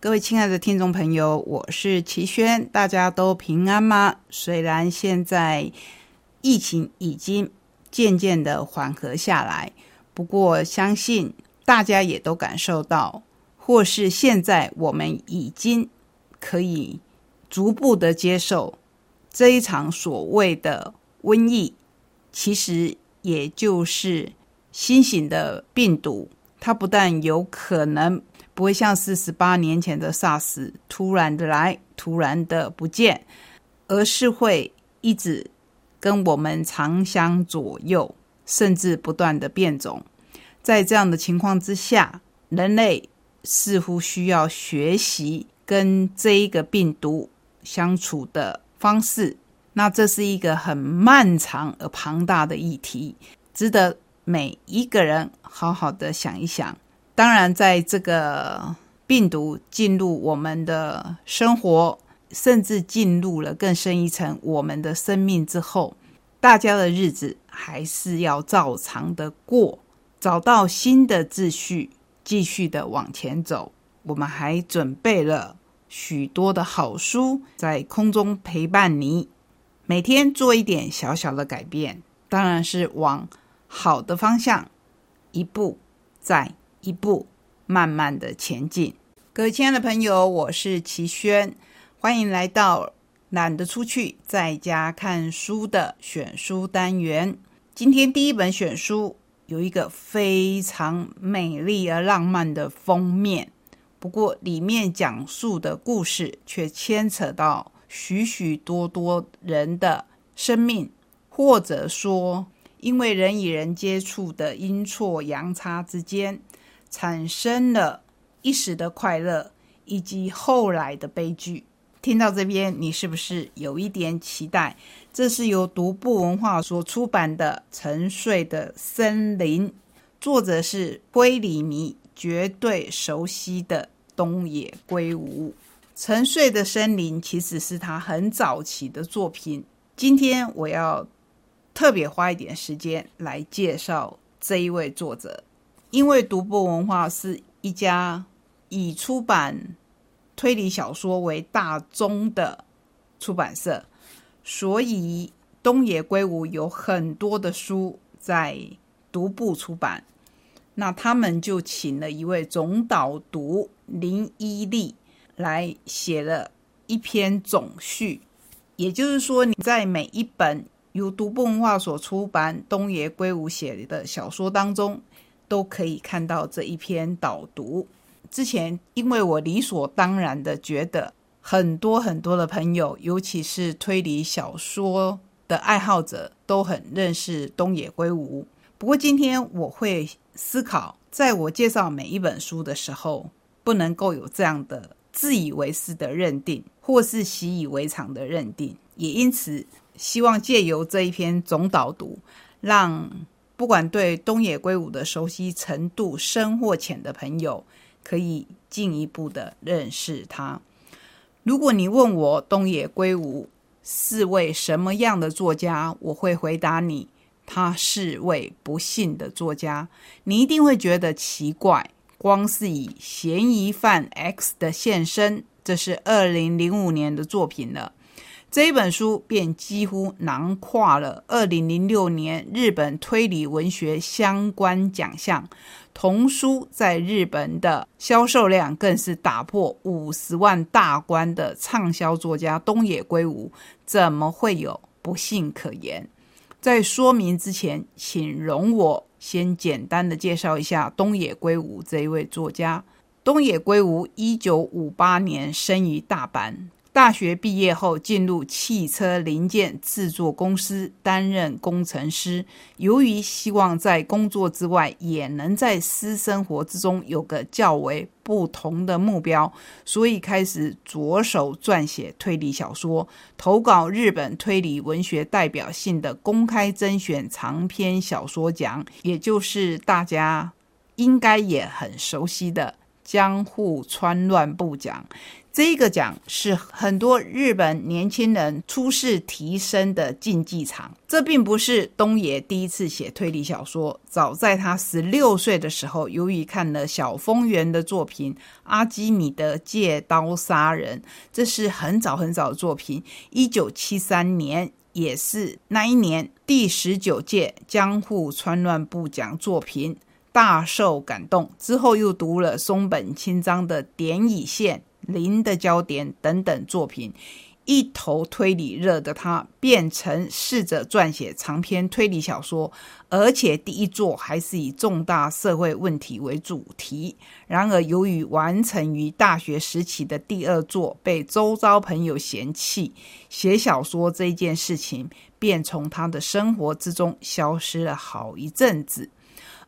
各位亲爱的听众朋友，我是齐轩，大家都平安吗？虽然现在疫情已经渐渐的缓和下来，不过相信大家也都感受到，或是现在我们已经可以逐步的接受这一场所谓的瘟疫，其实也就是新型的病毒，它不但有可能。不会像四十八年前的 SARS 突然的来，突然的不见，而是会一直跟我们长相左右，甚至不断的变种。在这样的情况之下，人类似乎需要学习跟这一个病毒相处的方式。那这是一个很漫长而庞大的议题，值得每一个人好好的想一想。当然，在这个病毒进入我们的生活，甚至进入了更深一层我们的生命之后，大家的日子还是要照常的过，找到新的秩序，继续的往前走。我们还准备了许多的好书在空中陪伴你，每天做一点小小的改变，当然是往好的方向一步在。一步慢慢的前进，各位亲爱的朋友，我是齐轩，欢迎来到懒得出去在家看书的选书单元。今天第一本选书有一个非常美丽而浪漫的封面，不过里面讲述的故事却牵扯到许许多多人的生命，或者说因为人与人接触的阴错阳差之间。产生了一时的快乐，以及后来的悲剧。听到这边，你是不是有一点期待？这是由独步文化所出版的《沉睡的森林》，作者是龟里迷，绝对熟悉的东野圭吾。《沉睡的森林》其实是他很早期的作品。今天我要特别花一点时间来介绍这一位作者。因为独步文化是一家以出版推理小说为大宗的出版社，所以东野圭吾有很多的书在独步出版。那他们就请了一位总导读林依丽来写了一篇总序，也就是说，你在每一本由独步文化所出版东野圭吾写的小说当中。都可以看到这一篇导读。之前，因为我理所当然的觉得很多很多的朋友，尤其是推理小说的爱好者，都很认识东野圭吾。不过，今天我会思考，在我介绍每一本书的时候，不能够有这样的自以为是的认定，或是习以为常的认定。也因此，希望借由这一篇总导读，让。不管对东野圭吾的熟悉程度深或浅的朋友，可以进一步的认识他。如果你问我东野圭吾是位什么样的作家，我会回答你：他是位不幸的作家。你一定会觉得奇怪，光是以嫌疑犯 X 的现身，这是二零零五年的作品了。这一本书便几乎囊括了二零零六年日本推理文学相关奖项，童书在日本的销售量更是打破五十万大关的畅销作家东野圭吾，怎么会有不幸可言？在说明之前，请容我先简单的介绍一下东野圭吾这一位作家。东野圭吾一九五八年生于大阪。大学毕业后，进入汽车零件制作公司担任工程师。由于希望在工作之外，也能在私生活之中有个较为不同的目标，所以开始着手撰写推理小说，投稿日本推理文学代表性的公开甄选长篇小说奖，也就是大家应该也很熟悉的。江户川乱步奖。这个奖是很多日本年轻人出世提升的竞技场。这并不是东野第一次写推理小说，早在他十六岁的时候，由于看了小丰原的作品《阿基米德借刀杀人》，这是很早很早的作品，一九七三年，也是那一年第十九届江户川乱步奖作品，大受感动。之后又读了松本清张的《点乙线》。零的焦点等等作品，一头推理热的他，变成试着撰写长篇推理小说，而且第一作还是以重大社会问题为主题。然而，由于完成于大学时期的第二作被周遭朋友嫌弃，写小说这件事情便从他的生活之中消失了好一阵子，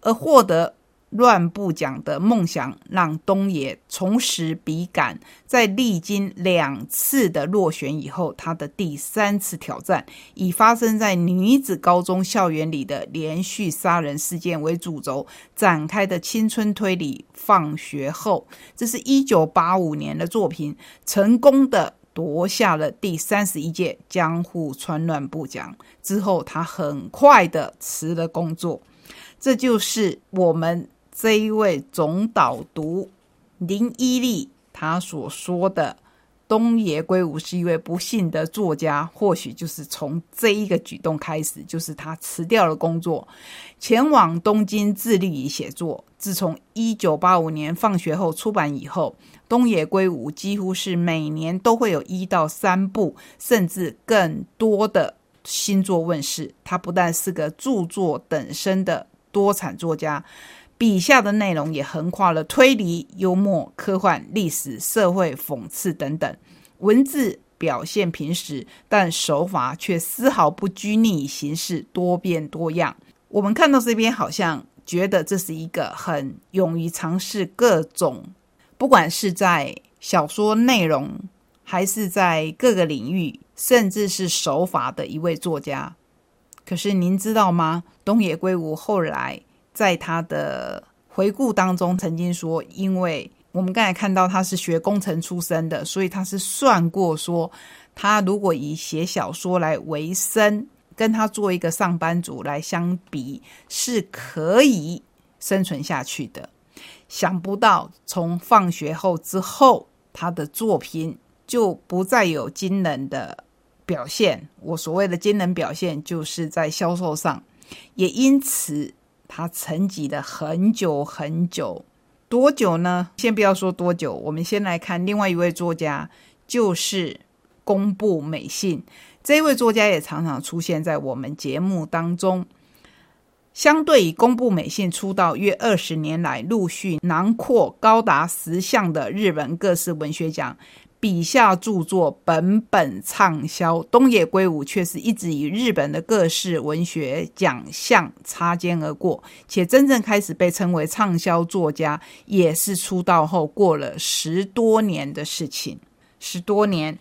而获得。乱步奖的梦想让东野重拾笔杆，在历经两次的落选以后，他的第三次挑战以发生在女子高中校园里的连续杀人事件为主轴展开的青春推理。放学后，这是一九八五年的作品，成功的夺下了第三十一届江户川乱步奖。之后，他很快的辞了工作。这就是我们。这一位总导读林依利他所说的东野圭吾是一位不幸的作家，或许就是从这一个举动开始，就是他辞掉了工作，前往东京致力于写作。自从一九八五年放学后出版以后，东野圭吾几乎是每年都会有一到三部，甚至更多的新作问世。他不但是个著作等身的多产作家。笔下的内容也横跨了推理、幽默、科幻、历史、社会、讽刺等等，文字表现平实，但手法却丝毫不拘泥形式，多变多样。我们看到这边，好像觉得这是一个很勇于尝试各种，不管是在小说内容，还是在各个领域，甚至是手法的一位作家。可是您知道吗？东野圭吾后来。在他的回顾当中，曾经说，因为我们刚才看到他是学工程出身的，所以他是算过说，他如果以写小说来为生，跟他做一个上班族来相比，是可以生存下去的。想不到从放学后之后，他的作品就不再有惊人的表现。我所谓的惊人表现，就是在销售上，也因此。他沉寂了很久很久，多久呢？先不要说多久，我们先来看另外一位作家，就是宫部美信。这位作家也常常出现在我们节目当中。相对于宫部美信出道约二十年来，陆续囊括高达十项的日本各式文学奖。笔下著作本本畅销，东野圭吾却是一直与日本的各式文学奖项擦肩而过，且真正开始被称为畅销作家，也是出道后过了十多年的事情。十多年，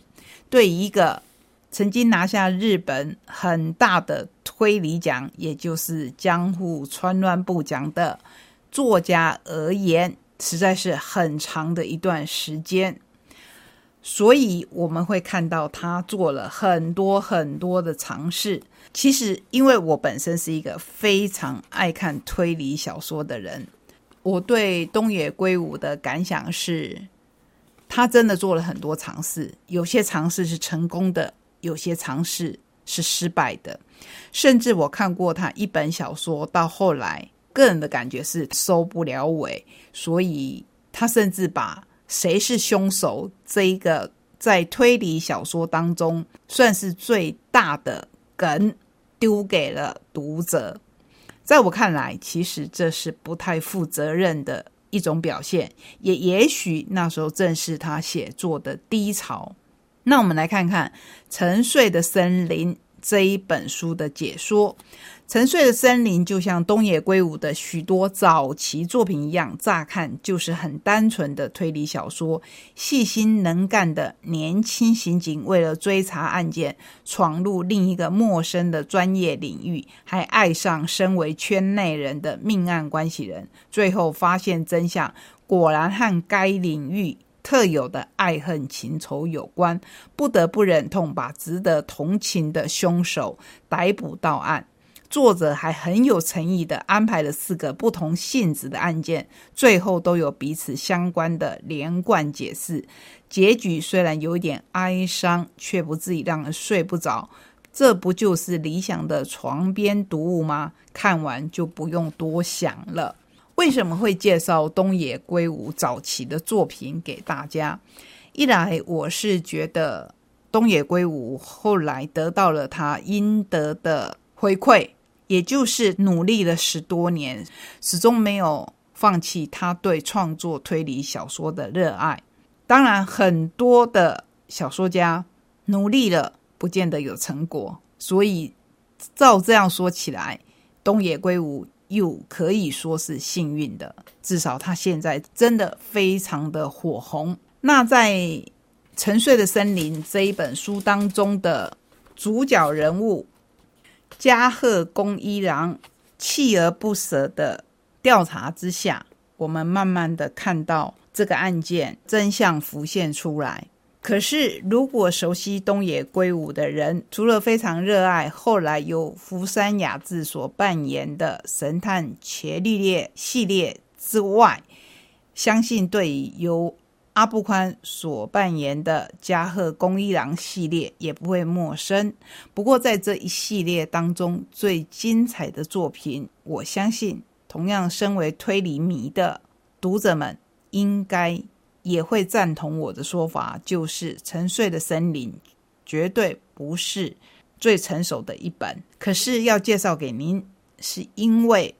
对一个曾经拿下日本很大的推理奖，也就是江户川乱步奖的作家而言，实在是很长的一段时间。所以我们会看到他做了很多很多的尝试。其实，因为我本身是一个非常爱看推理小说的人，我对东野圭吾的感想是，他真的做了很多尝试，有些尝试是成功的，有些尝试是失败的。甚至我看过他一本小说，到后来个人的感觉是收不了尾，所以他甚至把。谁是凶手？这一个在推理小说当中算是最大的梗，丢给了读者。在我看来，其实这是不太负责任的一种表现，也也许那时候正是他写作的低潮。那我们来看看《沉睡的森林》这一本书的解说。沉睡的森林就像东野圭吾的许多早期作品一样，乍看就是很单纯的推理小说。细心能干的年轻刑警为了追查案件，闯入另一个陌生的专业领域，还爱上身为圈内人的命案关系人，最后发现真相。果然和该领域特有的爱恨情仇有关，不得不忍痛把值得同情的凶手逮捕到案。作者还很有诚意的安排了四个不同性质的案件，最后都有彼此相关的连贯解释。结局虽然有点哀伤，却不至于让人睡不着。这不就是理想的床边读物吗？看完就不用多想了。为什么会介绍东野圭吾早期的作品给大家？一来我是觉得东野圭吾后来得到了他应得的回馈。也就是努力了十多年，始终没有放弃他对创作推理小说的热爱。当然，很多的小说家努力了，不见得有成果。所以，照这样说起来，东野圭吾又可以说是幸运的，至少他现在真的非常的火红。那在《沉睡的森林》这一本书当中的主角人物。加贺恭一郎锲而不舍的调查之下，我们慢慢的看到这个案件真相浮现出来。可是，如果熟悉东野圭吾的人，除了非常热爱后来由福山雅治所扮演的神探伽利略系列之外，相信对由阿部宽所扮演的加贺恭一郎系列也不会陌生。不过，在这一系列当中，最精彩的作品，我相信同样身为推理迷的读者们，应该也会赞同我的说法，就是《沉睡的森林》绝对不是最成熟的一本。可是要介绍给您，是因为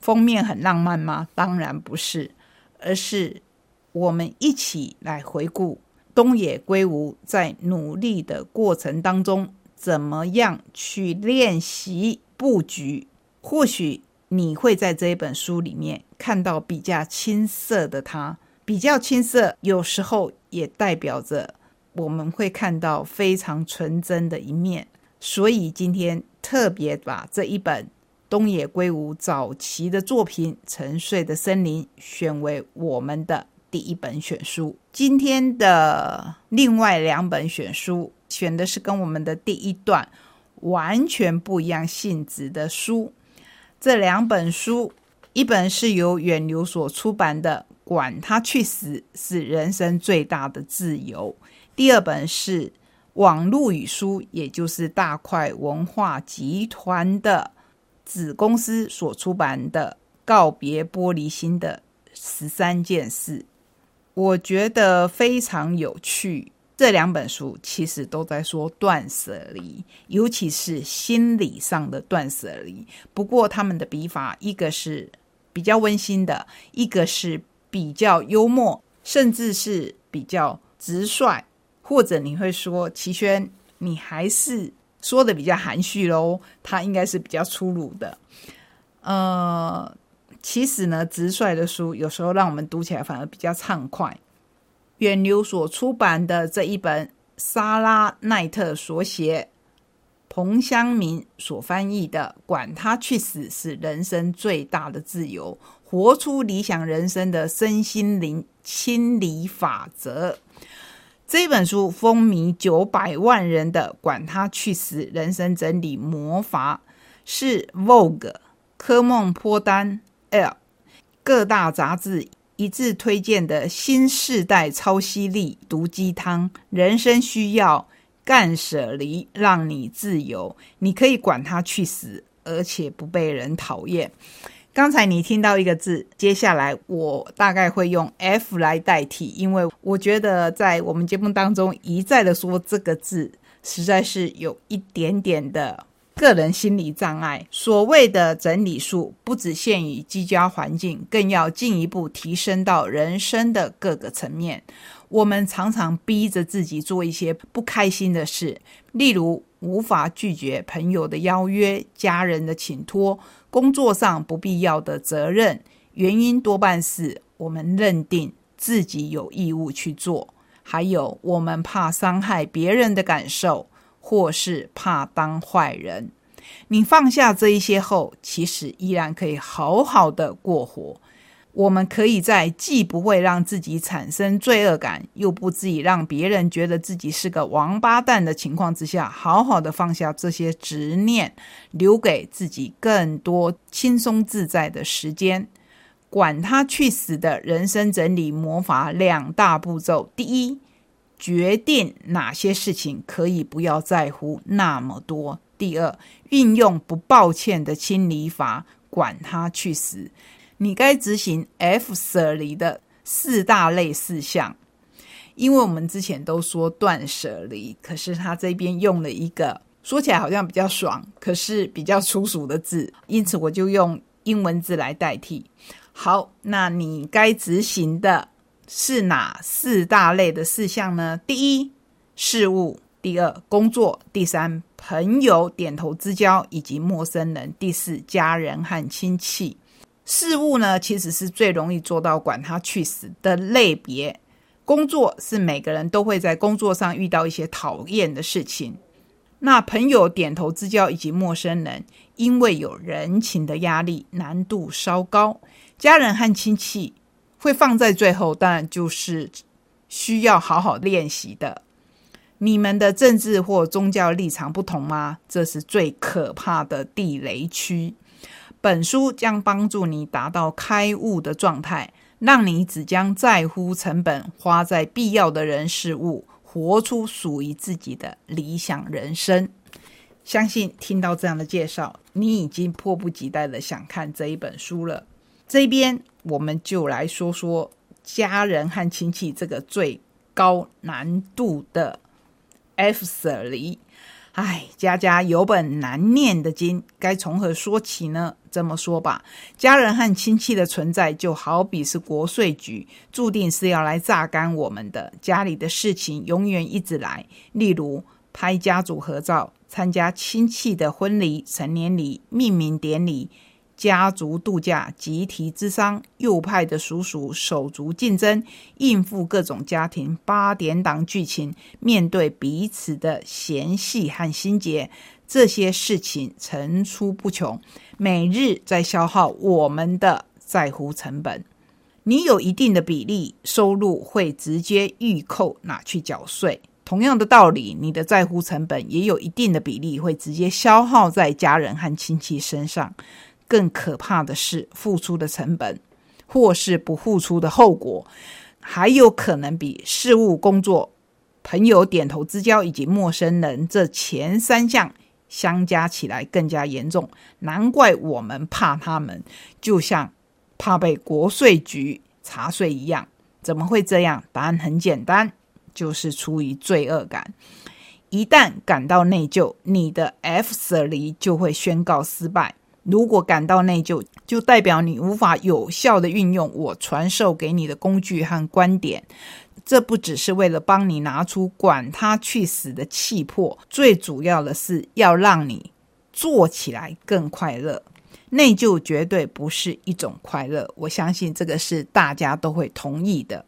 封面很浪漫吗？当然不是，而是。我们一起来回顾东野圭吾在努力的过程当中，怎么样去练习布局？或许你会在这一本书里面看到比较青涩的他，比较青涩，有时候也代表着我们会看到非常纯真的一面。所以今天特别把这一本东野圭吾早期的作品《沉睡的森林》选为我们的。第一本选书，今天的另外两本选书选的是跟我们的第一段完全不一样性质的书。这两本书，一本是由远流所出版的《管他去死，是人生最大的自由》；第二本是网络语书，也就是大块文化集团的子公司所出版的《告别玻璃心的十三件事》。我觉得非常有趣。这两本书其实都在说断舍离，尤其是心理上的断舍离。不过他们的笔法，一个是比较温馨的，一个是比较幽默，甚至是比较直率。或者你会说，齐轩，你还是说的比较含蓄喽？他应该是比较粗鲁的。呃。其实呢，直率的书有时候让我们读起来反而比较畅快。远流所出版的这一本，莎拉奈特所写，彭湘明所翻译的《管他去死》，是人生最大的自由，活出理想人生的身心灵清理法则。这本书风靡九百万人的《管他去死》人生整理魔法，是 Vogue 科梦坡丹。L 各大杂志一致推荐的新世代超犀利毒鸡汤，人生需要干舍离，让你自由。你可以管他去死，而且不被人讨厌。刚才你听到一个字，接下来我大概会用 F 来代替，因为我觉得在我们节目当中一再的说这个字，实在是有一点点的。个人心理障碍，所谓的整理术，不只限于居家环境，更要进一步提升到人生的各个层面。我们常常逼着自己做一些不开心的事，例如无法拒绝朋友的邀约、家人的请托、工作上不必要的责任，原因多半是我们认定自己有义务去做，还有我们怕伤害别人的感受。或是怕当坏人，你放下这一些后，其实依然可以好好的过活。我们可以在既不会让自己产生罪恶感，又不至于让别人觉得自己是个王八蛋的情况之下，好好的放下这些执念，留给自己更多轻松自在的时间。管他去死的人生整理魔法两大步骤：第一，决定哪些事情可以不要在乎那么多；第二，运用不抱歉的清理法，管他去死。你该执行 F 舍离的四大类事项，因为我们之前都说断舍离，可是他这边用了一个说起来好像比较爽，可是比较粗俗的字，因此我就用英文字来代替。好，那你该执行的是哪四大类的事项呢？第一，事物；第二，工作；第三，朋友点头之交以及陌生人；第四，家人和亲戚。事物呢，其实是最容易做到管他去死的类别。工作是每个人都会在工作上遇到一些讨厌的事情。那朋友点头之交以及陌生人，因为有人情的压力，难度稍高。家人和亲戚会放在最后，当然就是需要好好练习的。你们的政治或宗教立场不同吗？这是最可怕的地雷区。本书将帮助你达到开悟的状态，让你只将在乎成本花在必要的人事物，活出属于自己的理想人生。相信听到这样的介绍，你已经迫不及待的想看这一本书了。这边我们就来说说家人和亲戚这个最高难度的 F 舍离。唉，家家有本难念的经，该从何说起呢？这么说吧，家人和亲戚的存在就好比是国税局，注定是要来榨干我们的。家里的事情永远一直来，例如拍家族合照、参加亲戚的婚礼、成年礼、命名典礼。家族度假、集体之商、右派的叔叔手足竞争、应付各种家庭八点档剧情、面对彼此的嫌隙和心结，这些事情层出不穷，每日在消耗我们的在乎成本。你有一定的比例收入会直接预扣拿去缴税，同样的道理，你的在乎成本也有一定的比例会直接消耗在家人和亲戚身上。更可怕的是，付出的成本，或是不付出的后果，还有可能比事务、工作、朋友点头之交以及陌生人这前三项相加起来更加严重。难怪我们怕他们，就像怕被国税局查税一样。怎么会这样？答案很简单，就是出于罪恶感。一旦感到内疚，你的 F 舍离就会宣告失败。如果感到内疚，就代表你无法有效的运用我传授给你的工具和观点。这不只是为了帮你拿出管他去死的气魄，最主要的是要让你做起来更快乐。内疚绝对不是一种快乐，我相信这个是大家都会同意的。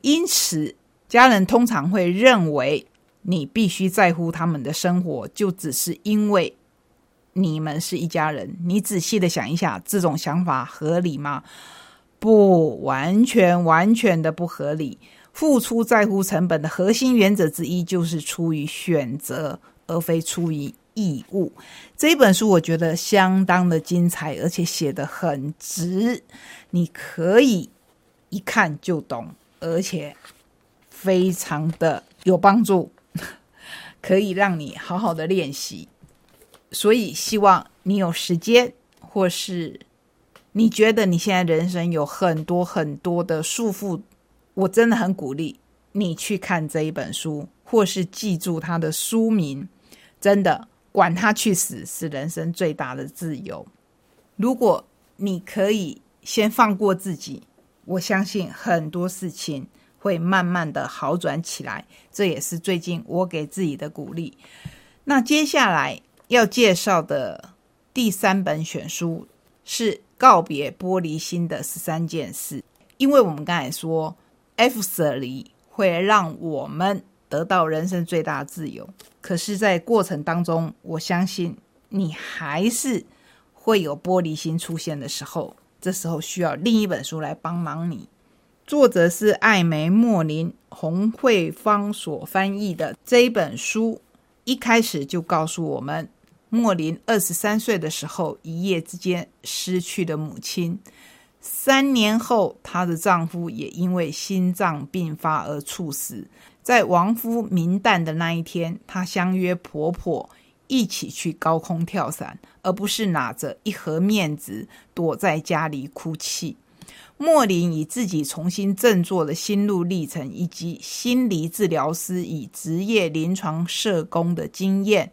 因此，家人通常会认为你必须在乎他们的生活，就只是因为。你们是一家人，你仔细的想一下，这种想法合理吗？不完全，完全的不合理。付出在乎成本的核心原则之一，就是出于选择，而非出于义务。这本书我觉得相当的精彩，而且写的很直，你可以一看就懂，而且非常的有帮助，可以让你好好的练习。所以，希望你有时间，或是你觉得你现在人生有很多很多的束缚，我真的很鼓励你去看这一本书，或是记住它的书名。真的，管他去死，是人生最大的自由。如果你可以先放过自己，我相信很多事情会慢慢的好转起来。这也是最近我给自己的鼓励。那接下来。要介绍的第三本选书是《告别玻璃心的十三件事》，因为我们刚才说，F 舍离会让我们得到人生最大自由，可是，在过程当中，我相信你还是会有玻璃心出现的时候。这时候需要另一本书来帮忙你。作者是艾梅莫林洪慧芳所翻译的这本书，一开始就告诉我们，莫林二十三岁的时候，一夜之间失去了母亲。三年后，她的丈夫也因为心脏病发而猝死。在亡夫冥诞的那一天，她相约婆婆一起去高空跳伞，而不是拿着一盒面子躲在家里哭泣。莫林以自己重新振作的心路历程，以及心理治疗师以职业临床社工的经验，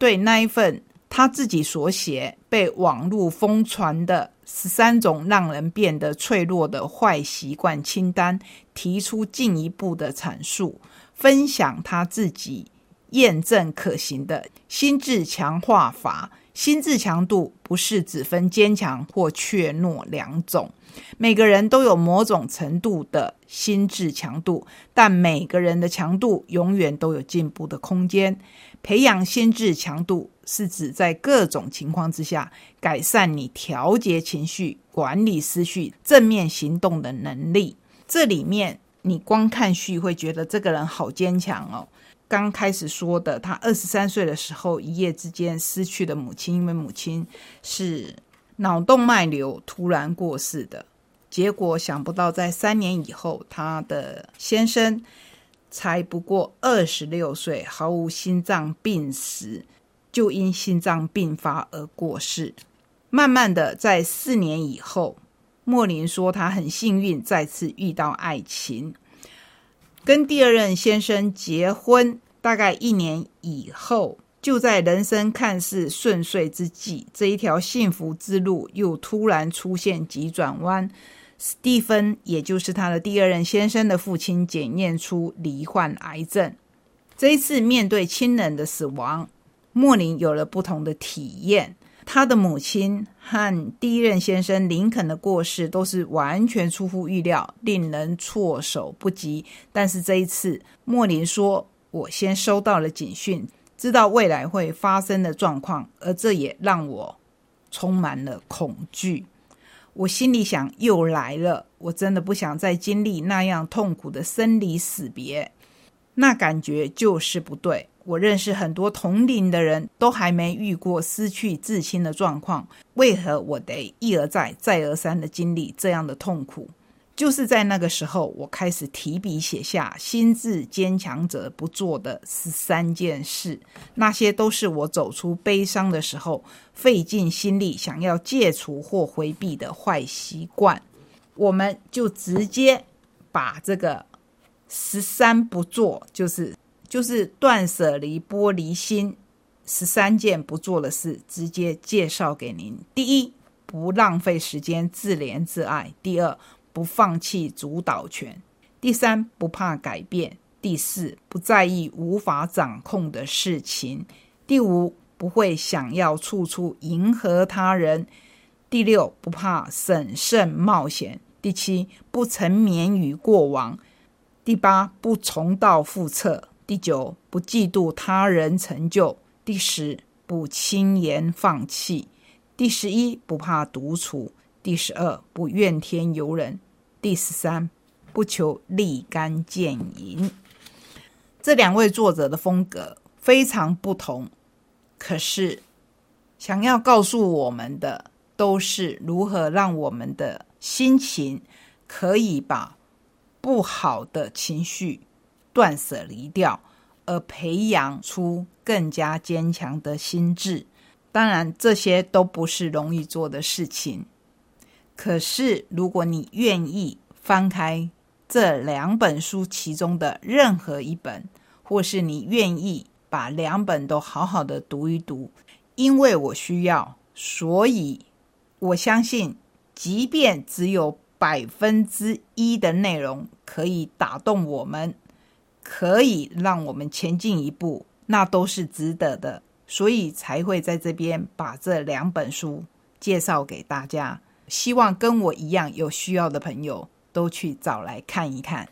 对那一份他自己所写、被网络疯传的十三种让人变得脆弱的坏习惯清单，提出进一步的阐述，分享他自己验证可行的心智强化法。心智强度不是只分坚强或怯懦两种。每个人都有某种程度的心智强度，但每个人的强度永远都有进步的空间。培养心智强度是指在各种情况之下改善你调节情绪、管理思绪、正面行动的能力。这里面你光看序会觉得这个人好坚强哦。刚开始说的，他二十三岁的时候一夜之间失去了母亲，因为母亲是。脑动脉瘤突然过世的结果，想不到在三年以后，他的先生才不过二十六岁，毫无心脏病史，就因心脏病发而过世。慢慢的，在四年以后，莫林说他很幸运再次遇到爱情，跟第二任先生结婚。大概一年以后。就在人生看似顺遂之际，这一条幸福之路又突然出现急转弯。史蒂芬，也就是他的第二任先生的父亲，检验出罹患癌症。这一次面对亲人的死亡，莫林有了不同的体验。他的母亲和第一任先生林肯的过世都是完全出乎预料，令人措手不及。但是这一次，莫林说：“我先收到了警讯。”知道未来会发生的状况，而这也让我充满了恐惧。我心里想，又来了！我真的不想再经历那样痛苦的生离死别，那感觉就是不对。我认识很多同龄的人，都还没遇过失去至亲的状况，为何我得一而再、再而三的经历这样的痛苦？就是在那个时候，我开始提笔写下心智坚强者不做的十三件事，那些都是我走出悲伤的时候费尽心力想要戒除或回避的坏习惯。我们就直接把这个十三不做，就是就是断舍离、玻璃心十三件不做的事，直接介绍给您。第一，不浪费时间自怜自爱；第二，不放弃主导权，第三不怕改变，第四不在意无法掌控的事情，第五不会想要处处迎合他人，第六不怕审慎冒险，第七不沉湎于过往，第八不重蹈覆辙，第九不嫉妒他人成就，第十不轻言放弃，第十一不怕独处。第十二，不怨天尤人；第十三，不求立竿见影。这两位作者的风格非常不同，可是想要告诉我们的，都是如何让我们的心情可以把不好的情绪断舍离掉，而培养出更加坚强的心智。当然，这些都不是容易做的事情。可是，如果你愿意翻开这两本书其中的任何一本，或是你愿意把两本都好好的读一读，因为我需要，所以我相信，即便只有百分之一的内容可以打动我们，可以让我们前进一步，那都是值得的。所以才会在这边把这两本书介绍给大家。希望跟我一样有需要的朋友都去找来看一看。